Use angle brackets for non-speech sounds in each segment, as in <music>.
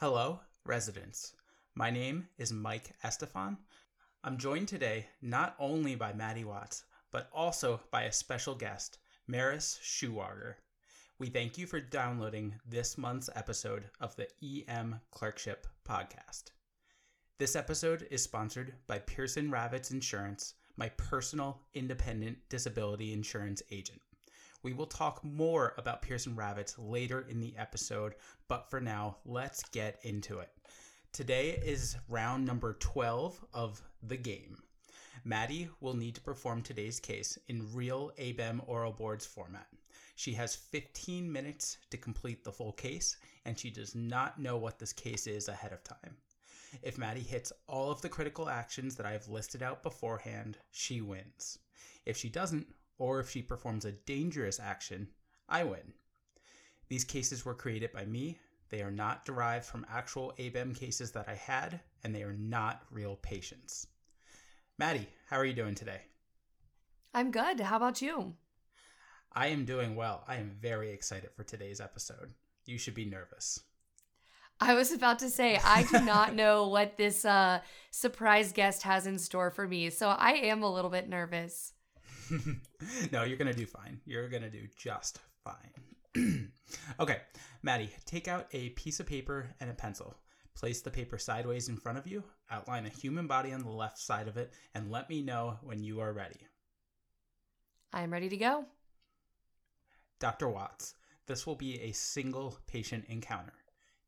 Hello, residents. My name is Mike Estefan. I'm joined today not only by Maddie Watts, but also by a special guest, Maris Schuwager. We thank you for downloading this month's episode of the EM Clerkship Podcast. This episode is sponsored by Pearson Ravitz Insurance, my personal independent disability insurance agent. We will talk more about Pearson Ravitz later in the episode, but for now, let's get into it. Today is round number 12 of the game. Maddie will need to perform today's case in real ABEM oral boards format. She has 15 minutes to complete the full case, and she does not know what this case is ahead of time. If Maddie hits all of the critical actions that I've listed out beforehand, she wins. If she doesn't, or if she performs a dangerous action, I win. These cases were created by me. They are not derived from actual ABEM cases that I had, and they are not real patients. Maddie, how are you doing today? I'm good. How about you? I am doing well. I am very excited for today's episode. You should be nervous. I was about to say, I do not <laughs> know what this uh, surprise guest has in store for me, so I am a little bit nervous. <laughs> no, you're going to do fine. You're going to do just fine. <clears throat> okay, Maddie, take out a piece of paper and a pencil. Place the paper sideways in front of you, outline a human body on the left side of it, and let me know when you are ready. I am ready to go. Dr. Watts, this will be a single patient encounter.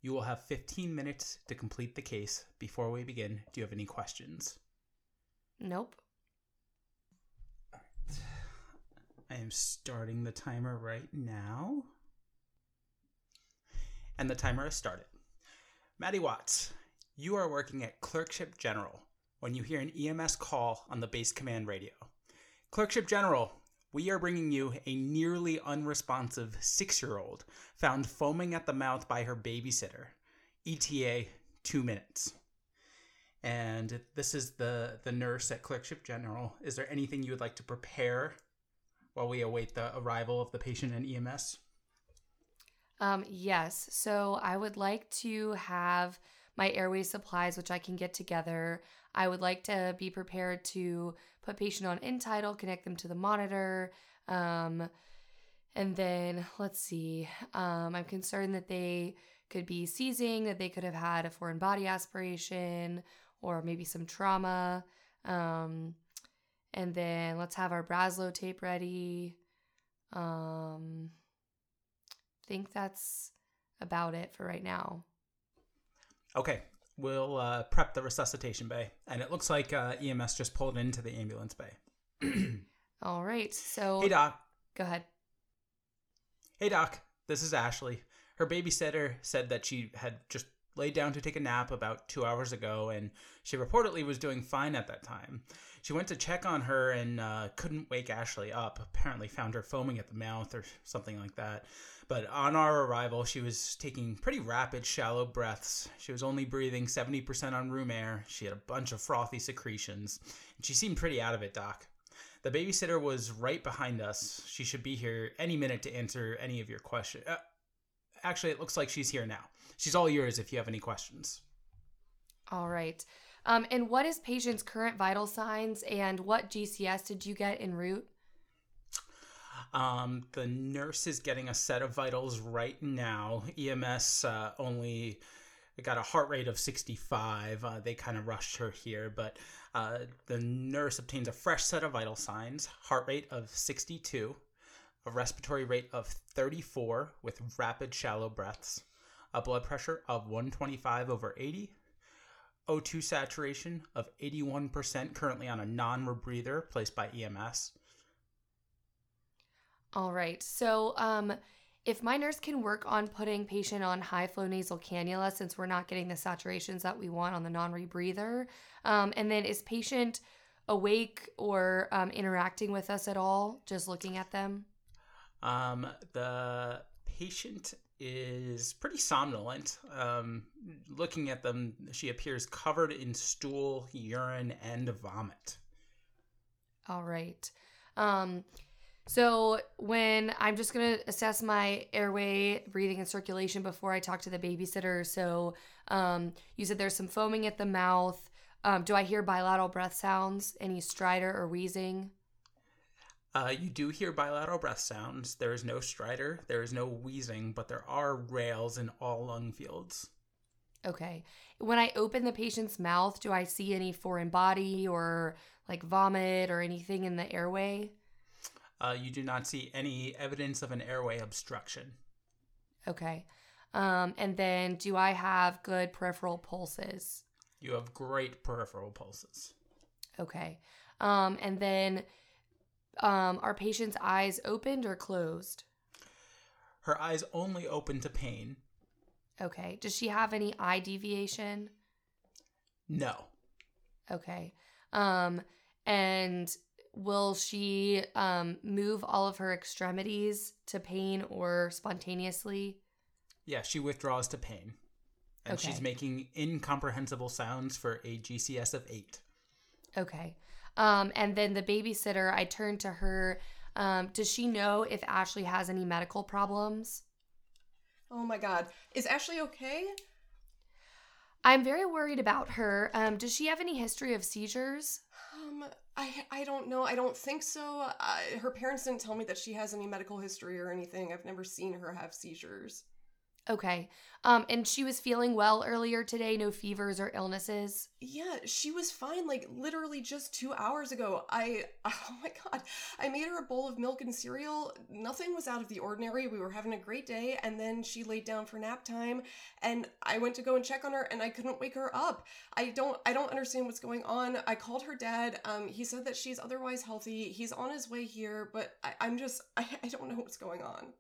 You will have 15 minutes to complete the case. Before we begin, do you have any questions? Nope. I am starting the timer right now. And the timer has started. Maddie Watts, you are working at Clerkship General when you hear an EMS call on the base command radio. Clerkship General, we are bringing you a nearly unresponsive six year old found foaming at the mouth by her babysitter. ETA, two minutes. And this is the, the nurse at Clerkship General. Is there anything you would like to prepare while we await the arrival of the patient and EMS? Um, yes. So I would like to have my airway supplies, which I can get together. I would like to be prepared to put patient on end-tidal, connect them to the monitor. Um, and then let's see. Um, I'm concerned that they could be seizing, that they could have had a foreign body aspiration or maybe some trauma. Um, and then let's have our Broselow tape ready. Um, think that's about it for right now. Okay, we'll uh, prep the resuscitation bay, and it looks like uh, EMS just pulled into the ambulance bay. <clears throat> All right, so hey doc, go ahead. Hey doc, this is Ashley. Her babysitter said that she had just laid down to take a nap about two hours ago, and she reportedly was doing fine at that time. She went to check on her and uh, couldn't wake Ashley up. Apparently, found her foaming at the mouth or something like that. But on our arrival, she was taking pretty rapid, shallow breaths. She was only breathing 70% on room air. She had a bunch of frothy secretions. She seemed pretty out of it, Doc. The babysitter was right behind us. She should be here any minute to answer any of your questions. Uh, actually, it looks like she's here now. She's all yours if you have any questions. All right. Um, and what is patient's current vital signs and what GCS did you get en route? Um, the nurse is getting a set of vitals right now. EMS uh, only got a heart rate of 65. Uh, they kind of rushed her here, but uh, the nurse obtains a fresh set of vital signs heart rate of 62, a respiratory rate of 34 with rapid, shallow breaths, a blood pressure of 125 over 80. O2 saturation of 81%, currently on a non rebreather placed by EMS. All right. So, um, if my nurse can work on putting patient on high flow nasal cannula, since we're not getting the saturations that we want on the non rebreather, um, and then is patient awake or um, interacting with us at all? Just looking at them. Um, the patient is pretty somnolent. Um, looking at them, she appears covered in stool, urine, and vomit. All right. Um, So when I'm just gonna assess my airway, breathing, and circulation before I talk to the babysitter. So um, you said there's some foaming at the mouth. Um, do I hear bilateral breath sounds? Any stridor or wheezing? Uh, you do hear bilateral breath sounds. There is no stridor, there is no wheezing, but there are rales in all lung fields. Okay. When I open the patient's mouth, do I see any foreign body or like vomit or anything in the airway? Uh, you do not see any evidence of an airway obstruction. Okay. Um, and then do I have good peripheral pulses? You have great peripheral pulses. Okay. Um, and then um, are patient's eyes opened or closed? Her eyes only open to pain. Okay. Does she have any eye deviation? No. Okay. Um, and will she um, move all of her extremities to pain or spontaneously? Yeah, she withdraws to pain. And Okay. she's making incomprehensible sounds for a GCS of 8. Okay. Um, and then the babysitter, I turn to her. Um, does she know if Ashley has any medical problems? Oh my god. Is Ashley okay? I'm very worried about her. Um, does she have any history of seizures? Um, I I don't know. I don't think so. I, her parents didn't tell me that she has any medical history or anything. I've never seen her have seizures. Okay. Um, and she was feeling well earlier today, no fevers or illnesses. Yeah, she was fine like literally just 2 hours ago. I <laughs> oh my god. I made her a bowl of milk and cereal. Nothing was out of the ordinary. We were having a great day and then she laid down for nap time and I went to go and check on her and I couldn't wake her up. I don't I don't understand what's going on. I called her dad. Um he said that she's otherwise healthy. He's on his way here, but I, I'm just <laughs> I, I don't know what's going on.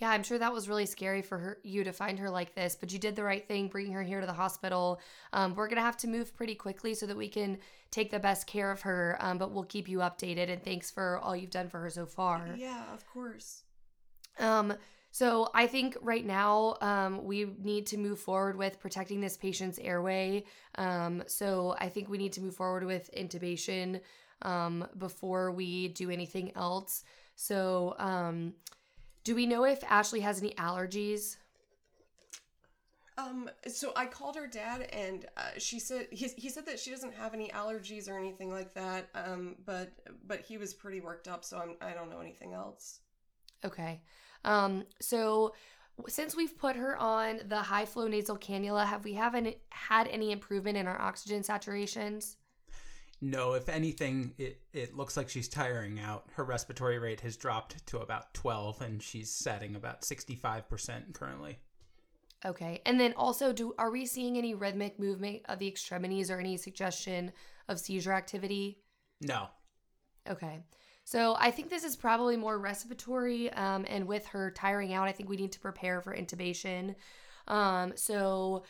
Yeah, I'm sure that was really scary for her, you to find her like this, but you did the right thing bringing her here to the hospital. Um, we're gonna have to move pretty quickly so that we can take the best care of her. Um, but we'll keep you updated. And thanks for all you've done for her so far. Yeah, of course. Um, so I think right now um, we need to move forward with protecting this patient's airway. Um, so I think we need to move forward with intubation um, before we do anything else. So um, do we know if Ashley has any allergies? Um, so I called her dad, and uh, she said he, he said that she doesn't have any allergies or anything like that. Um, but but he was pretty worked up, so I'm I don't know anything else. Okay. Um, so since we've put her on the high flow nasal cannula, have we haven't had any improvement in our oxygen saturations? No, if anything, it, it looks like she's tiring out. Her respiratory rate has dropped to about 12, and she's satting about 65% currently. Okay. And then also do are we seeing any rhythmic movement of the extremities or any suggestion of seizure activity? No. Okay. So I think this is probably more respiratory um, and with her tiring out, I think we need to prepare for intubation. Um, so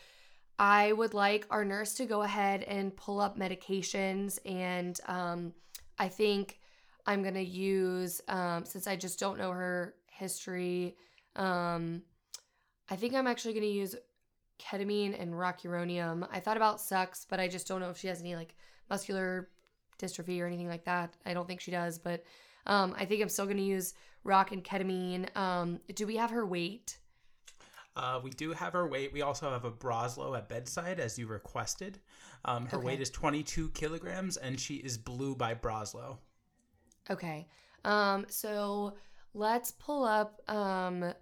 I would like our nurse to go ahead and pull up medications and um, I think I'm going to use um, since I just don't know her history um, I think I'm actually going to use ketamine and rocuronium. I thought about sux, but I just don't know if she has any like muscular dystrophy or anything like that. I don't think she does, but um, I think I'm still going to use roc and ketamine. Um, do we have her weight? Uh, we do have her weight. We also have a Broselow at bedside, as you requested. Um, her Okay. weight is 22 kilograms, and she is blue by Broselow. Okay. Um, so let's pull up um,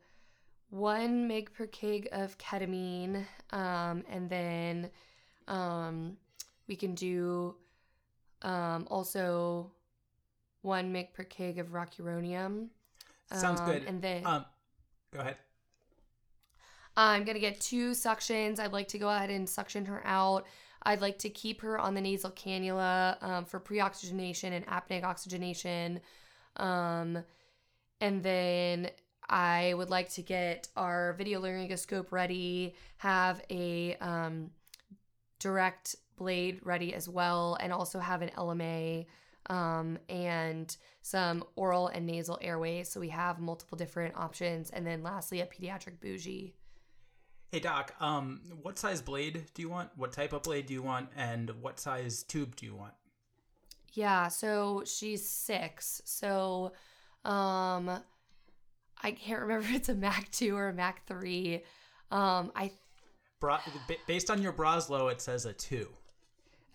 one mg per kg of ketamine, um, and then um, we can do um, also one mg per kg of rocuronium. Sounds Um, good. And then Um, go ahead. I'm gonna get two suctions. I'd like to go ahead and suction her out. I'd like to keep her on the nasal cannula um, for pre-oxygenation and apneic oxygenation. Um, and then I would like to get our video laryngoscope ready, have a um, direct blade ready as well, and also have an LMA um, and some oral and nasal airways. So we have multiple different options. And then lastly, a pediatric bougie. Hey doc, um, what size blade do you want? What type of blade do you want? And what size tube do you want? Yeah, so she's six. So um I can't <laughs> remember if it's a Mac 2 or a Mac 3. Um I Bra- based on your Broselow, it says a two.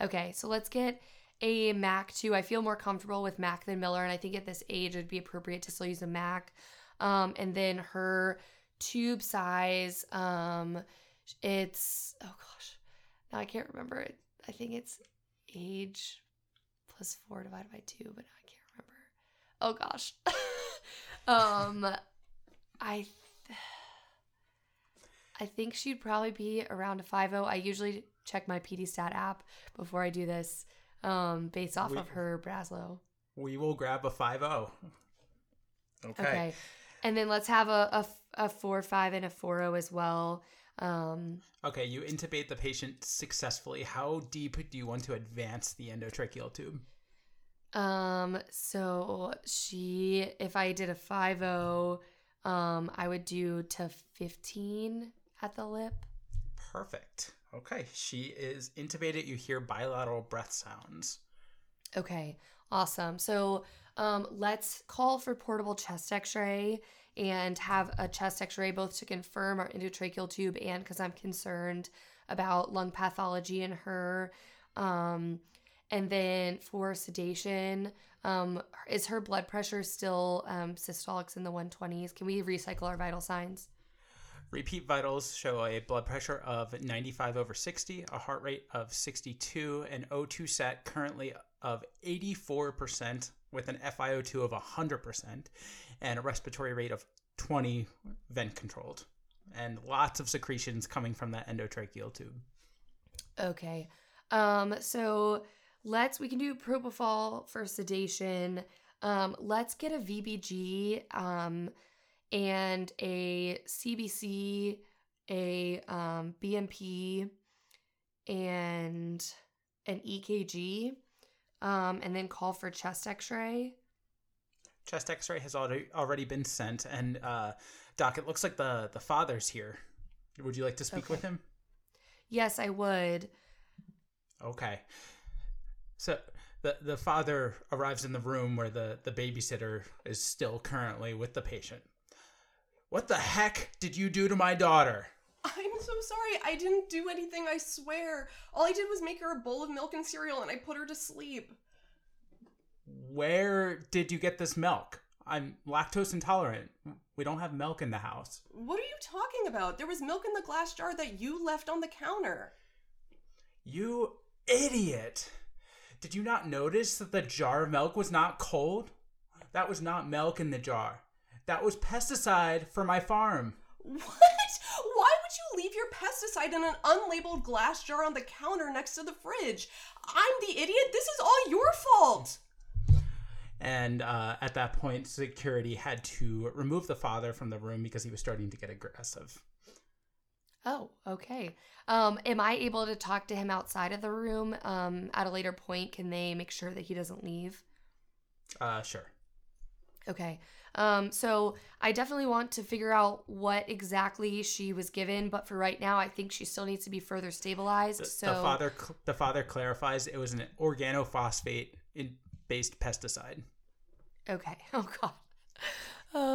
Okay, so let's get a Mac 2. I feel more comfortable with Mac than Miller, and I think at this age it'd be appropriate to still use a Mac. Um, and then her tube size, um, it's oh gosh, now I can't remember it. I think it's age plus four divided by two, but I can't remember. Oh gosh. <laughs> um, I. I think she'd probably be around a 5 I usually check my PediSTAT app before I do this um, based off We- of her Broselow. We will grab a five zero. Okay. Okay. And then let's have a, a, a 4 5 and a 4 0 as well. Um, Okay, you intubate the patient successfully. How deep do you want to advance the endotracheal tube? um, so she, if I did a 5 0, um, I would do to 15 at the lip. Perfect. Okay, she is intubated. You hear bilateral breath sounds. Okay, awesome. So um, let's call for portable chest x ray and have a chest x ray both to confirm our endotracheal tube and because I'm concerned about lung pathology in her. Um, and then for sedation, um, is her blood pressure still um, systolics in the 120s? Can we recycle our vital signs? Repeat vitals show a blood pressure of 95 over 60, a heart rate of 62, an O2 set currently of 84% with an FiO2 of 100%, and a respiratory rate of 20 vent controlled. And lots of secretions coming from that endotracheal tube. Okay. Um, so let's we can do propofol for sedation. Um, let's get a VBG um and a CBC, a um, BMP, and an EKG, um, and then call for chest X-ray. Chest X-ray has already already been sent, and uh, Doc, it looks like the the father's here. Would you like to speak Okay. with him? Yes, I would. Okay. So the the father arrives in the room where the the babysitter is still currently with the patient. What the heck did you do to my daughter? I'm so sorry. I didn't do anything, I swear. All I did was make her a bowl of milk and cereal and I put her to sleep. Where did you get this milk? I'm lactose intolerant. We don't have milk in the house. What are you talking about? There was milk in the glass jar that you left on the counter. You idiot! Did you not notice that the jar of milk was not cold? That was not milk in the jar. That was pesticide for my farm. What? Why would you leave your pesticide in an unlabeled glass jar on the counter next to the fridge? I'm the idiot. This is all your fault. And uh, at that point, security had to remove the father from the room because he was starting to get aggressive. Oh, okay. Um, am I able to talk to him outside of the room um, at a later point? Can they make sure that he doesn't leave? Uh, sure. Okay. Um, so I definitely want to figure out what exactly she was given, but for right now, I think she still needs to be further stabilized. The, so the father, the father clarifies it was an organophosphate in- based pesticide. Okay. <laughs> Oh god.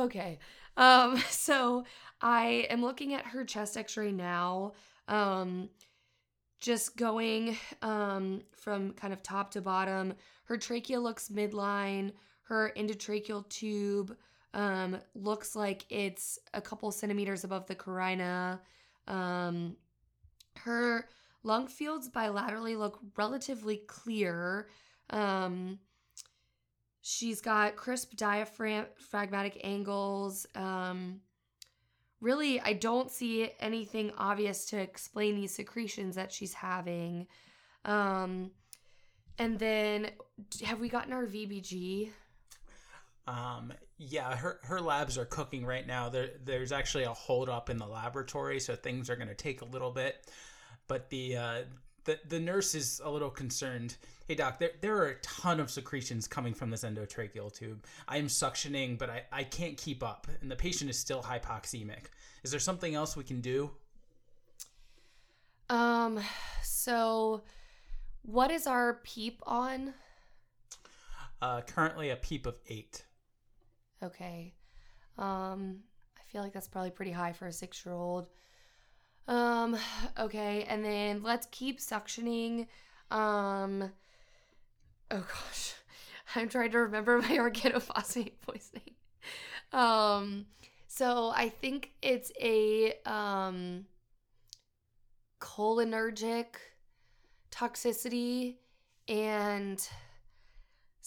Okay. Um <laughs> so I am looking at her chest x-ray now. Um just going um from kind of top to bottom. Her trachea looks midline. Her endotracheal tube um looks like it's a couple centimeters above the carina. Um her lung fields bilaterally look relatively clear. Um She's got crisp diaphragmatic angles. Um, really, I don't see anything obvious to explain these secretions that she's having. Um, and then, have we gotten our VBG? Um, yeah, her her labs are cooking right now. There there's actually a holdup in the laboratory, so things are going to take a little bit. But the uh, the the nurse is a little concerned. Hey doc, there there are a ton of secretions coming from this endotracheal tube. I am suctioning, but I I can't keep up, and the patient is still hypoxemic. Is there something else we can do? Um, so what is our PEEP on? Uh, currently a PEEP of eight. Okay. Um, I feel like that's probably pretty high for a six year old. Um, okay, and then let's keep suctioning. Um, oh gosh, <laughs> I'm trying to remember <laughs> my organophosphate <laughs> poisoning. Um, so I think it's a um cholinergic toxicity and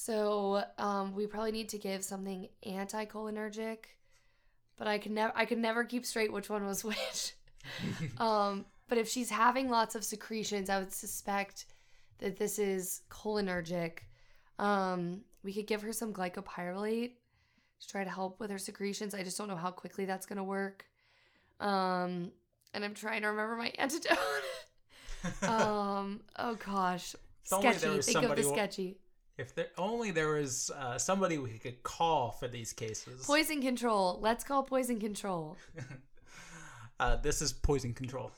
so um, we probably need to give something anticholinergic but i could never i could never keep straight which one was <laughs> which <laughs> um, but if she's having lots of secretions i would suspect that this is cholinergic um, we could give her some glycopyrrolate to try to help with her secretions i just don't know how quickly that's going to work um, and i'm trying to remember my <laughs> antidote um. Oh gosh. If Sketchy. Think of the sketchy. If there only there was uh, somebody we could call for these cases. Poison control. Let's call poison control. <laughs> uh, this is poison control.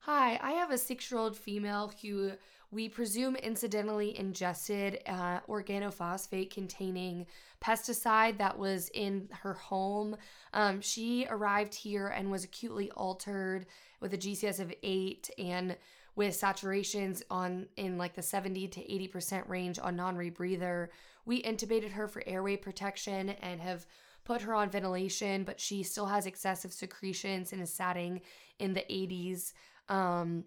Hi, I have a six-year-old female who we presume incidentally ingested uh, organophosphate containing pesticide that was in her home. Um, she arrived here and was acutely altered with a GCS of eight and with saturations on in like the 70 to 80% range on non-rebreather. We intubated her for airway protection and have put her on ventilation, but she still has excessive secretions and is satting in the 80s. Um,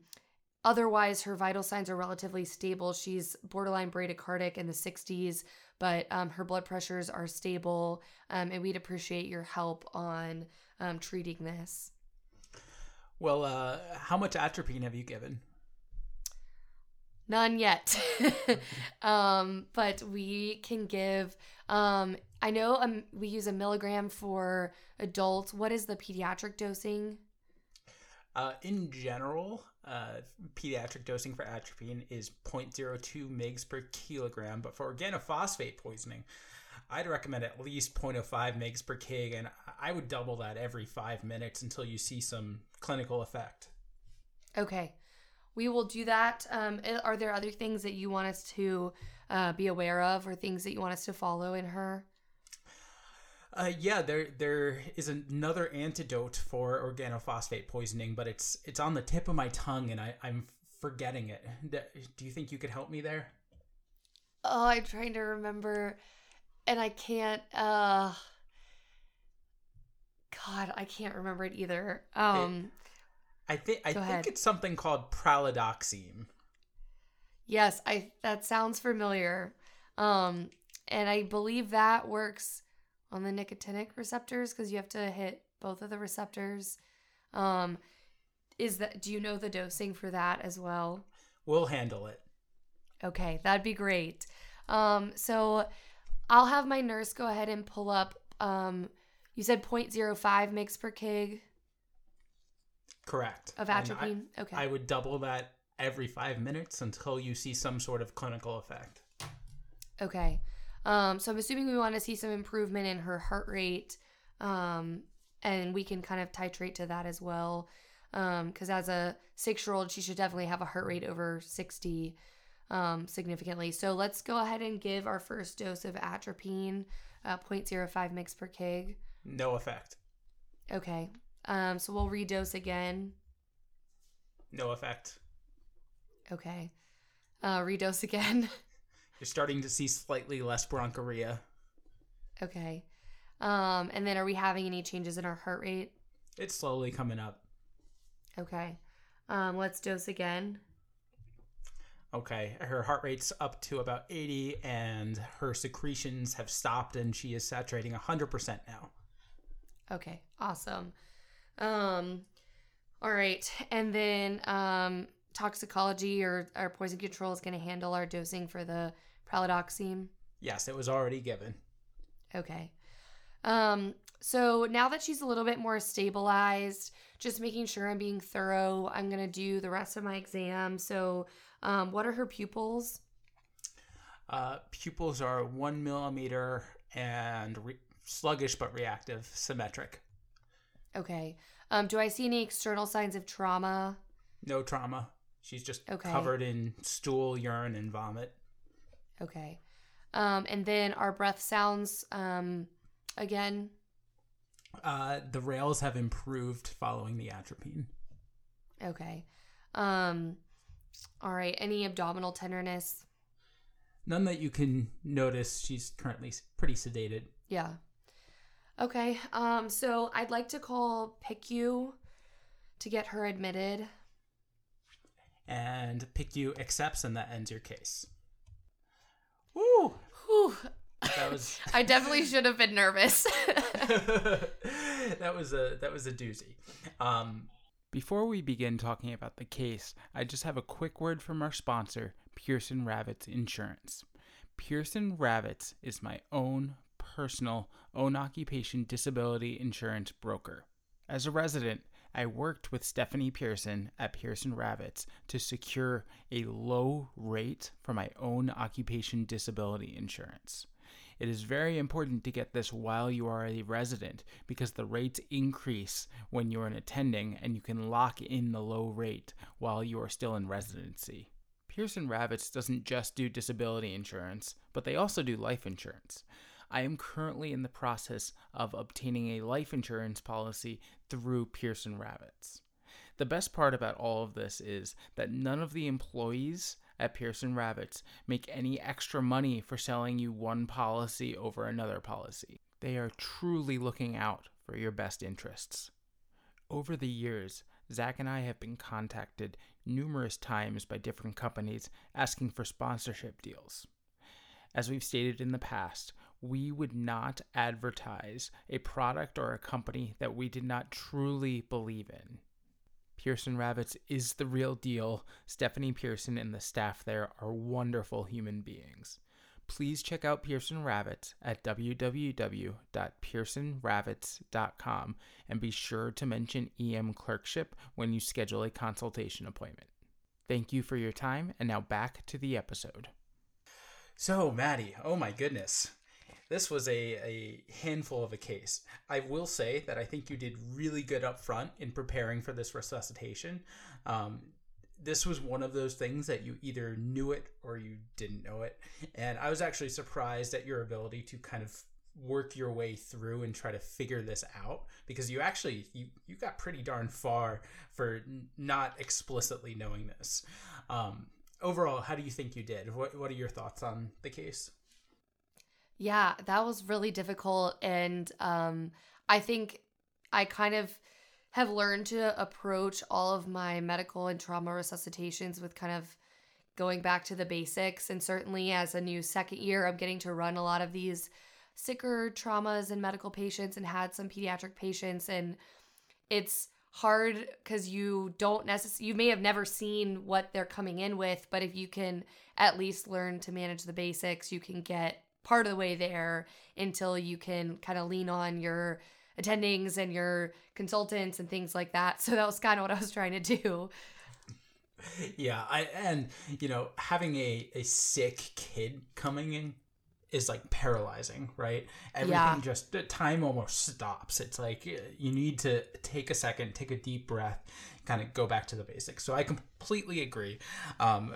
otherwise, her vital signs are relatively stable. She's borderline bradycardic in the 60s, but um, her blood pressures are stable, um, and we'd appreciate your help on um, treating this. Well, uh, how much atropine have you given? None yet. <laughs> um, but we can give, um, I know um, we use a milligram for adults. What is the pediatric dosing? Uh, in general, uh, pediatric dosing for atropine is 0.02 mg per kilogram, but for organophosphate poisoning, I'd recommend at least 0.05 mg per kg, and I would double that every five minutes until you see some clinical effect. Okay. We will do that. Um, are there other things that you want us to uh, be aware of or things that you want us to follow in her? Uh, yeah, there there is another antidote for organophosphate poisoning, but it's it's on the tip of my tongue, and I, I'm forgetting it. Do you think you could help me there? Oh, I'm trying to remember and I can't uh God, I can't remember it either. Um I think I Go think ahead. it's something called pralidoxime. yes, I that sounds familiar. Um and I believe that works on the nicotinic receptors cuz you have to hit both of the receptors. Um is that do you know the dosing for that as well? We'll handle it. Okay, that'd be great. Um, so I'll have my nurse go ahead and pull up. Um, you said 0.05 mg per kg Correct. of And I- atropine. okay. I would double that every five minutes until you see some sort of clinical effect. okay. Um, so I'm assuming we want to see some improvement in her heart rate. Um, and we can kind of titrate to that as well. Um, because as a six year old, she should definitely have a heart rate over 60 um, significantly. So let's go ahead and give our first dose of atropine, uh, 0.05 mg per kg. No effect. Okay. Um, so we'll redose again. No effect. Okay. Uh, redose again. <laughs> You're starting to see slightly less bronchorrhea. okay. Um, and then are we having any changes in our heart rate? It's slowly coming up. Okay. Um, let's dose again. Okay, her heart rate's up to about 80 and her secretions have stopped and she is saturating 100% now. Okay. Awesome. Um, all right. And then um, toxicology or our poison control is going to handle our dosing for the pralidoxime. Yes, it was already given. Okay. Um, so now that she's a little bit more stabilized, just making sure I'm being thorough, I'm gonna do the rest of my exam. So, um, what are her pupils? Uh, pupils are one millimeter and re- sluggish but reactive, symmetric. Okay. Um, do I see any external signs of trauma? No trauma. She's just Okay. covered in stool, urine, and vomit. Okay. Um, and then our breath sounds um, again. Uh, the rales have improved following the atropine. Okay. Um, all right. Any abdominal tenderness? None that you can notice. She's currently pretty sedated. Yeah. Okay. Um, so I'd like to call PICU to get her admitted. And PICU accepts, and that ends your case. Woo! Whew. That was <laughs> I definitely <laughs> should have been nervous. <laughs> that was a that was a doozy. Um, Before we begin talking about the case, I just have a quick word from our sponsor, Pearson Ravitz Insurance. Pearson Ravitz is my own personal own occupation disability insurance broker. As a resident, I worked with Stephanie Pearson at Pearson Ravitz to secure a low rate for my own occupation disability insurance. It is very important to get this while you are a resident because the rates increase when you're an attending and you can lock in the low rate while you are still in residency. Pearson Ravitz doesn't just do disability insurance, but they also do life insurance. I am currently in the process of obtaining a life insurance policy through Pearson Ravitz. The best part about all of this is that none of the employees at Pearson Ravitz make any extra money for selling you one policy over another policy. They are truly looking out for your best interests. Over the years, Zach and I have been contacted numerous times by different companies asking for sponsorship deals. As we've stated in the past, we would not advertise a product or a company that we did not truly believe in. Pearson Ravitz is the real deal. Stephanie Pearson and the staff there are wonderful human beings. Please check out Pearson Ravitz at www.pearsonravitz.com and be sure to mention EM clerkship when you schedule a consultation appointment. Thank you for your time, and now back to the episode. So, Maddie, oh my goodness. This was a, a handful of a case. I will say that I think you did really good up front in preparing for this resuscitation. Um, this was one of those things that you either knew it or you didn't know it. And I was actually surprised at your ability to kind of work your way through and try to figure this out because you actually you, you got pretty darn far for n- not explicitly knowing this um, overall how do you think you did what, what are your thoughts on the case Yeah, that was really difficult. And um, I think I kind of have learned to approach all of my medical and trauma resuscitations with kind of going back to the basics. And certainly as a new second year, I'm getting to run a lot of these sicker traumas and medical patients and had some pediatric patients. And it's hard because you don't necessarily, you may have never seen what they're coming in with, but if you can at least learn to manage the basics, you can get part of the way there until you can kind of lean on your attendings and your consultants and things like that. <laughs> So that was kind of what I was trying to do. yeah i and you know having a, a sick kid coming in is like paralyzing right? Everything Yeah. just time almost stops. It's like uh, you need to take a second take a deep breath kind of go back to the basics. So i completely agree. Um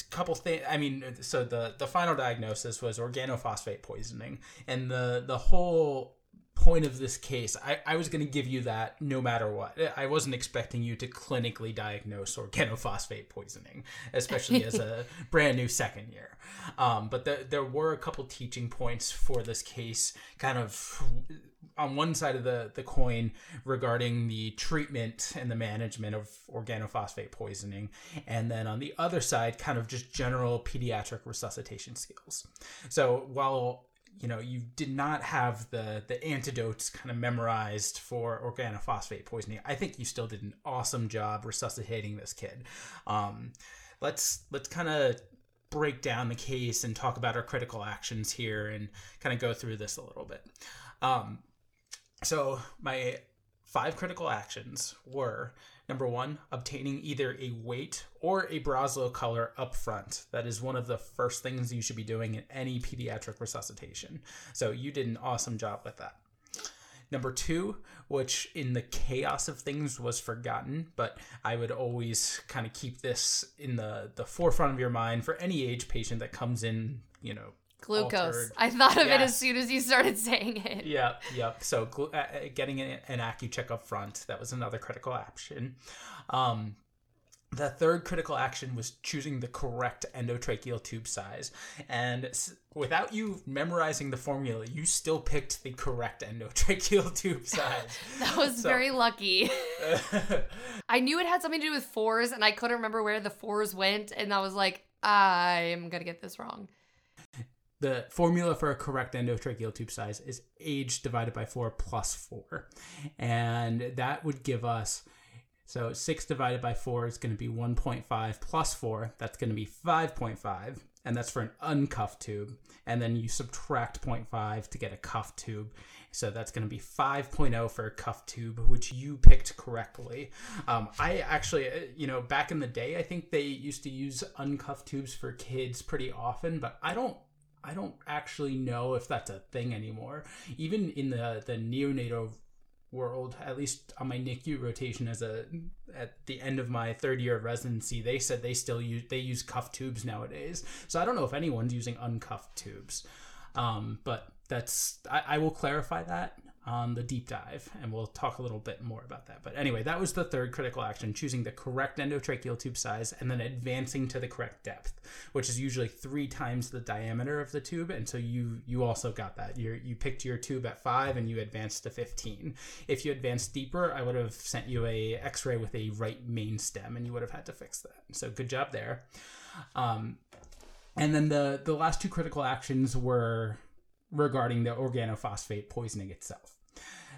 a couple things i mean so the the final diagnosis was organophosphate poisoning. And the the whole point of this case, I, I was going to give you that no matter what. I wasn't expecting you to clinically diagnose organophosphate poisoning, especially as a <laughs> brand new second year. Um, but the, there were a couple teaching points for this case, kind of on one side of the, the coin regarding the treatment and the management of organophosphate poisoning, and then on the other side, kind of just general pediatric resuscitation skills. So while you know you did not have the the antidotes kind of memorized for organophosphate poisoning. I think you still did an awesome job resuscitating this kid. Um, let's let's kind of break down the case and talk about our critical actions here and kind of go through this a little bit. Um, so my five critical actions were number one obtaining either a weight or a Broselow color up front. That is one of the first things you should be doing in any pediatric resuscitation. So you did an awesome job with that. Number two which in the chaos of things was forgotten but i would always kind of keep this in the the forefront of your mind for any age patient that comes in you know Glucose. altered- I thought of it as soon as you started saying it. Yep, yep. So glu- uh, uh, getting an, an Accu-Chek up front, that was another critical action. Um, the third critical action was choosing the correct endotracheal tube size. And s- without you memorizing the formula, you still picked the correct <laughs> endotracheal tube size. <laughs> That was So- very lucky. <laughs> I knew it had something to do with fours, and I couldn't remember where the fours went, and I was like, I'm gonna get this wrong. The formula for a correct endotracheal tube size is age divided by 4 plus 4. And that would give us so 6 divided by 4 is going to be 1.5 plus 4, that's going to be 5.5, and that's for an uncuffed tube. And then you subtract 0.5 to get a cuffed tube. So that's going to be 5.0 for a cuffed tube, which you picked correctly. Um, I actually, uh, you know, back in the day, I think they used to use uncuffed tubes for kids pretty often, but I don't I don't actually know if that's a thing anymore. Even in the the neonatal world, at least on my NICU rotation as a at the end of my third year of residency, they said they still use they use cuff tubes nowadays. So I don't know if anyone's using uncuffed tubes. Um, but that's I, I will clarify that on the deep dive and we'll talk a little bit more about that. But anyway, that was the third critical action, choosing the correct endotracheal tube size and then advancing to the correct depth, which is usually three times the diameter of the tube. And so you you also got that. You you picked your tube at five and you advanced to 15. If you advanced deeper, I would have sent you a x-ray with a right main stem and you would have had to fix that. So good job there. Um, and then the the last two critical actions were regarding the organophosphate poisoning itself.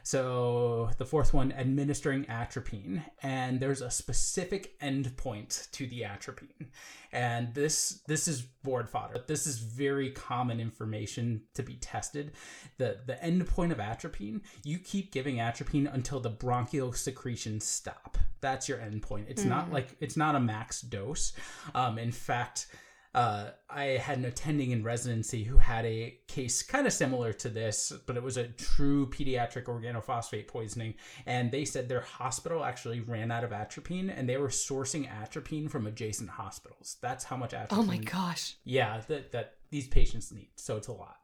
So the fourth one, administering atropine, and there's a specific endpoint to the atropine, and this this is board fodder. This is very common information to be tested. the The endpoint of atropine, you keep giving atropine until the bronchial secretions stop. That's your endpoint. It's not like it's not a max dose. Um, in fact uh, I had an attending in residency who had a case kind of similar to this, but it was a true pediatric organophosphate poisoning. And they said their hospital actually ran out of atropine and they were sourcing atropine from adjacent hospitals. That's how much atropine. Oh my gosh. Yeah, that, that these patients need. So it's a lot.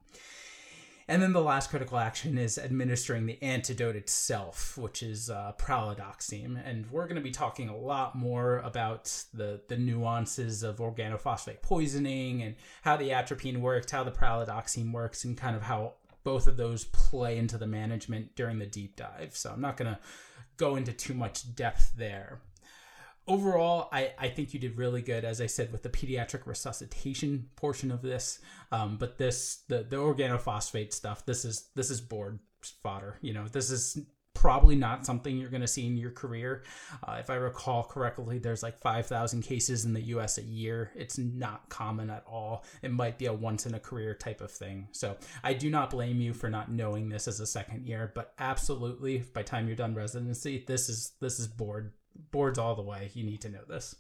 And then the last critical action is administering the antidote itself, which is uh, pralidoxime. And we're going to be talking a lot more about the, the nuances of organophosphate poisoning and how the atropine works, how the pralidoxime works, and kind of how both of those play into the management during the deep dive. So I'm not going to go into too much depth there overall, I, I think you did really good, as I said, with the pediatric resuscitation portion of this. Um, but this the the organophosphate stuff, this is this is board fodder. You know, this is probably not something you're going to see in your career. Uh, if I recall correctly, there's like 5,000 cases in the US a year. It's not common at all. It might be a once in a career type of thing. So I do not blame you for not knowing this as a second year, but absolutely by time you're done residency, this is this is board boards all the way. You need to know this.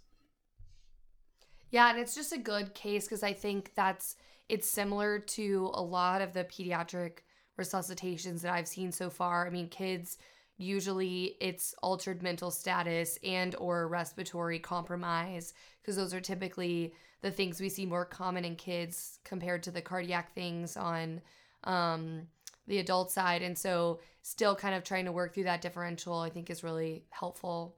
Yeah, and it's just a good case because I think that's it's similar to a lot of the pediatric resuscitations that I've seen so far. I mean, kids usually it's altered mental status and or respiratory compromise because those are typically the things we see more common in kids compared to the cardiac things on um, the adult side and so still kind of trying to work through that differential i think is really helpful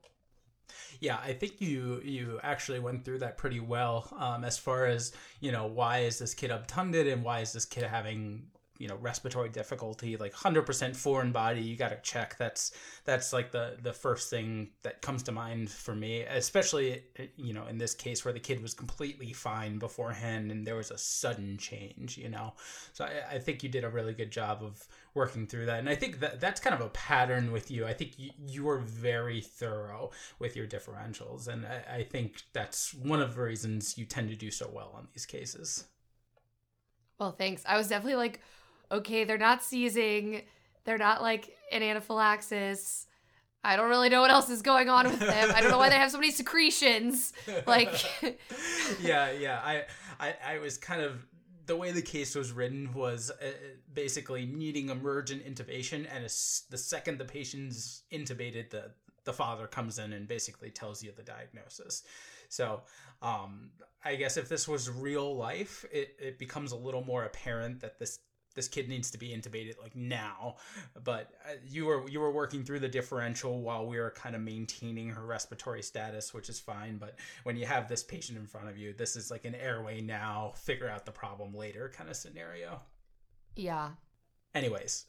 Yeah, I think you you actually went through that pretty well. Um, as far as you know, why is this kid obtunded and why is this kid having you know respiratory difficulty? Like hundred percent foreign body, you got to check. That's that's like the the first thing that comes to mind for me, especially you know in this case where the kid was completely fine beforehand and there was a sudden change. You know, so I, I think you did a really good job of working through that and i think that that's kind of a pattern with you i think you, you are very thorough with your differentials and I, I think that's one of the reasons you tend to do so well on these cases Well, thanks. I was definitely like, okay, they're not seizing. They're not like an anaphylaxis. I don't really know what else is going on with them. I don't know why they have so many secretions. Like, <laughs> yeah yeah I, I i was kind of the way the case was written was uh, basically needing emergent intubation and as the second the patient's intubated the the father comes in and basically tells you the diagnosis. So, um, I guess if this was real life, it, it becomes a little more apparent that this this kid needs to be intubated like now but uh, you were you were working through the differential while we were kind of maintaining her respiratory status which is fine but when you have this patient in front of you this is like an airway now figure out the problem later kind of scenario Yeah. anyways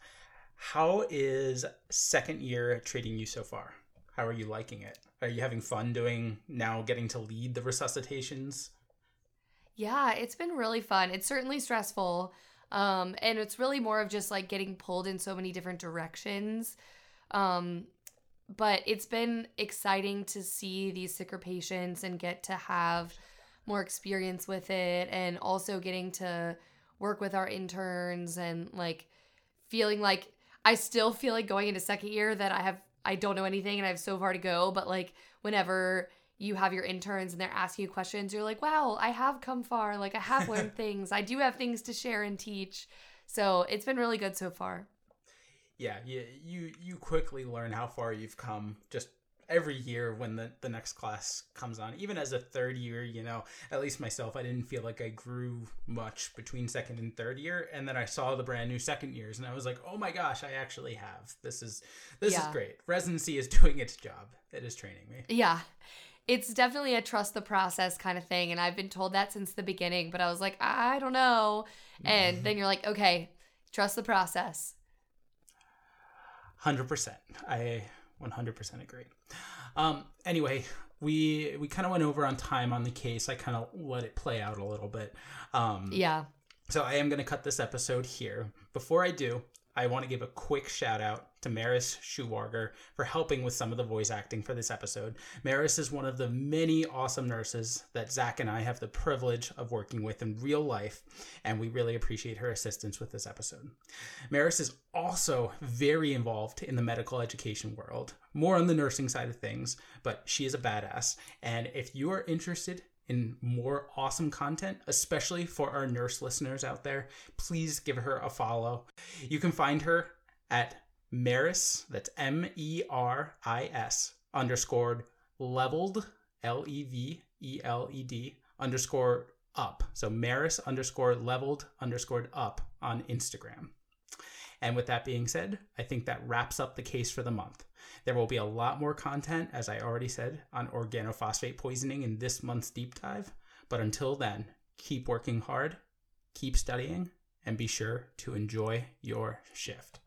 how is second year treating you so far how are you liking it are you having fun doing now getting to lead the resuscitations Yeah, it's been really fun. It's certainly stressful. Um, and it's really more of just like getting pulled in so many different directions. Um, but it's been exciting to see these sicker patients and get to have more experience with it and also getting to work with our interns and like feeling like I still feel like going into second year that I have I don't know anything and I have so far to go, but like whenever you have your interns and they're asking you questions, you're like, wow, I have come far. Like, I have learned <laughs> things. I do have things to share and teach. So it's been really good so far. yeah you you you quickly learn how far you've come just every year when the, the next class comes on even as a third year you know at least myself i didn't feel like i grew much between second and third year and then i saw the brand new second years and i was like oh my gosh i actually have this is this is great residency is <laughs> doing its job it is training me Yeah. It's definitely a trust the process kind of thing. And I've been told that since the beginning, but I was like, I don't know. And then you're like, okay, trust the process. 100% i 100% agree um anyway we we kind of went over on time on the case i kind of let it play out a little bit um Yeah. So I am going to cut this episode here. Before I do, I want to give a quick shout out to Meris Schuwarger for helping with some of the voice acting for this episode. Meris is one of the many awesome nurses that Zach and I have the privilege of working with in real life, and we really appreciate her assistance with this episode. Meris is also very involved in the medical education world, more on the nursing side of things, but she is a badass. And if you are interested in more awesome content, especially for our nurse listeners out there, please give her a follow. You can find her at Meris, that's M E R I S, underscored leveled, L E V E L E D, underscore up. So Meris underscore leveled underscored up on Instagram. And with that being said, I think that wraps up the case for the month. There will be a lot more content, as I already said, on organophosphate poisoning in this month's deep dive. But until then, keep working hard, keep studying, and be sure to enjoy your shift.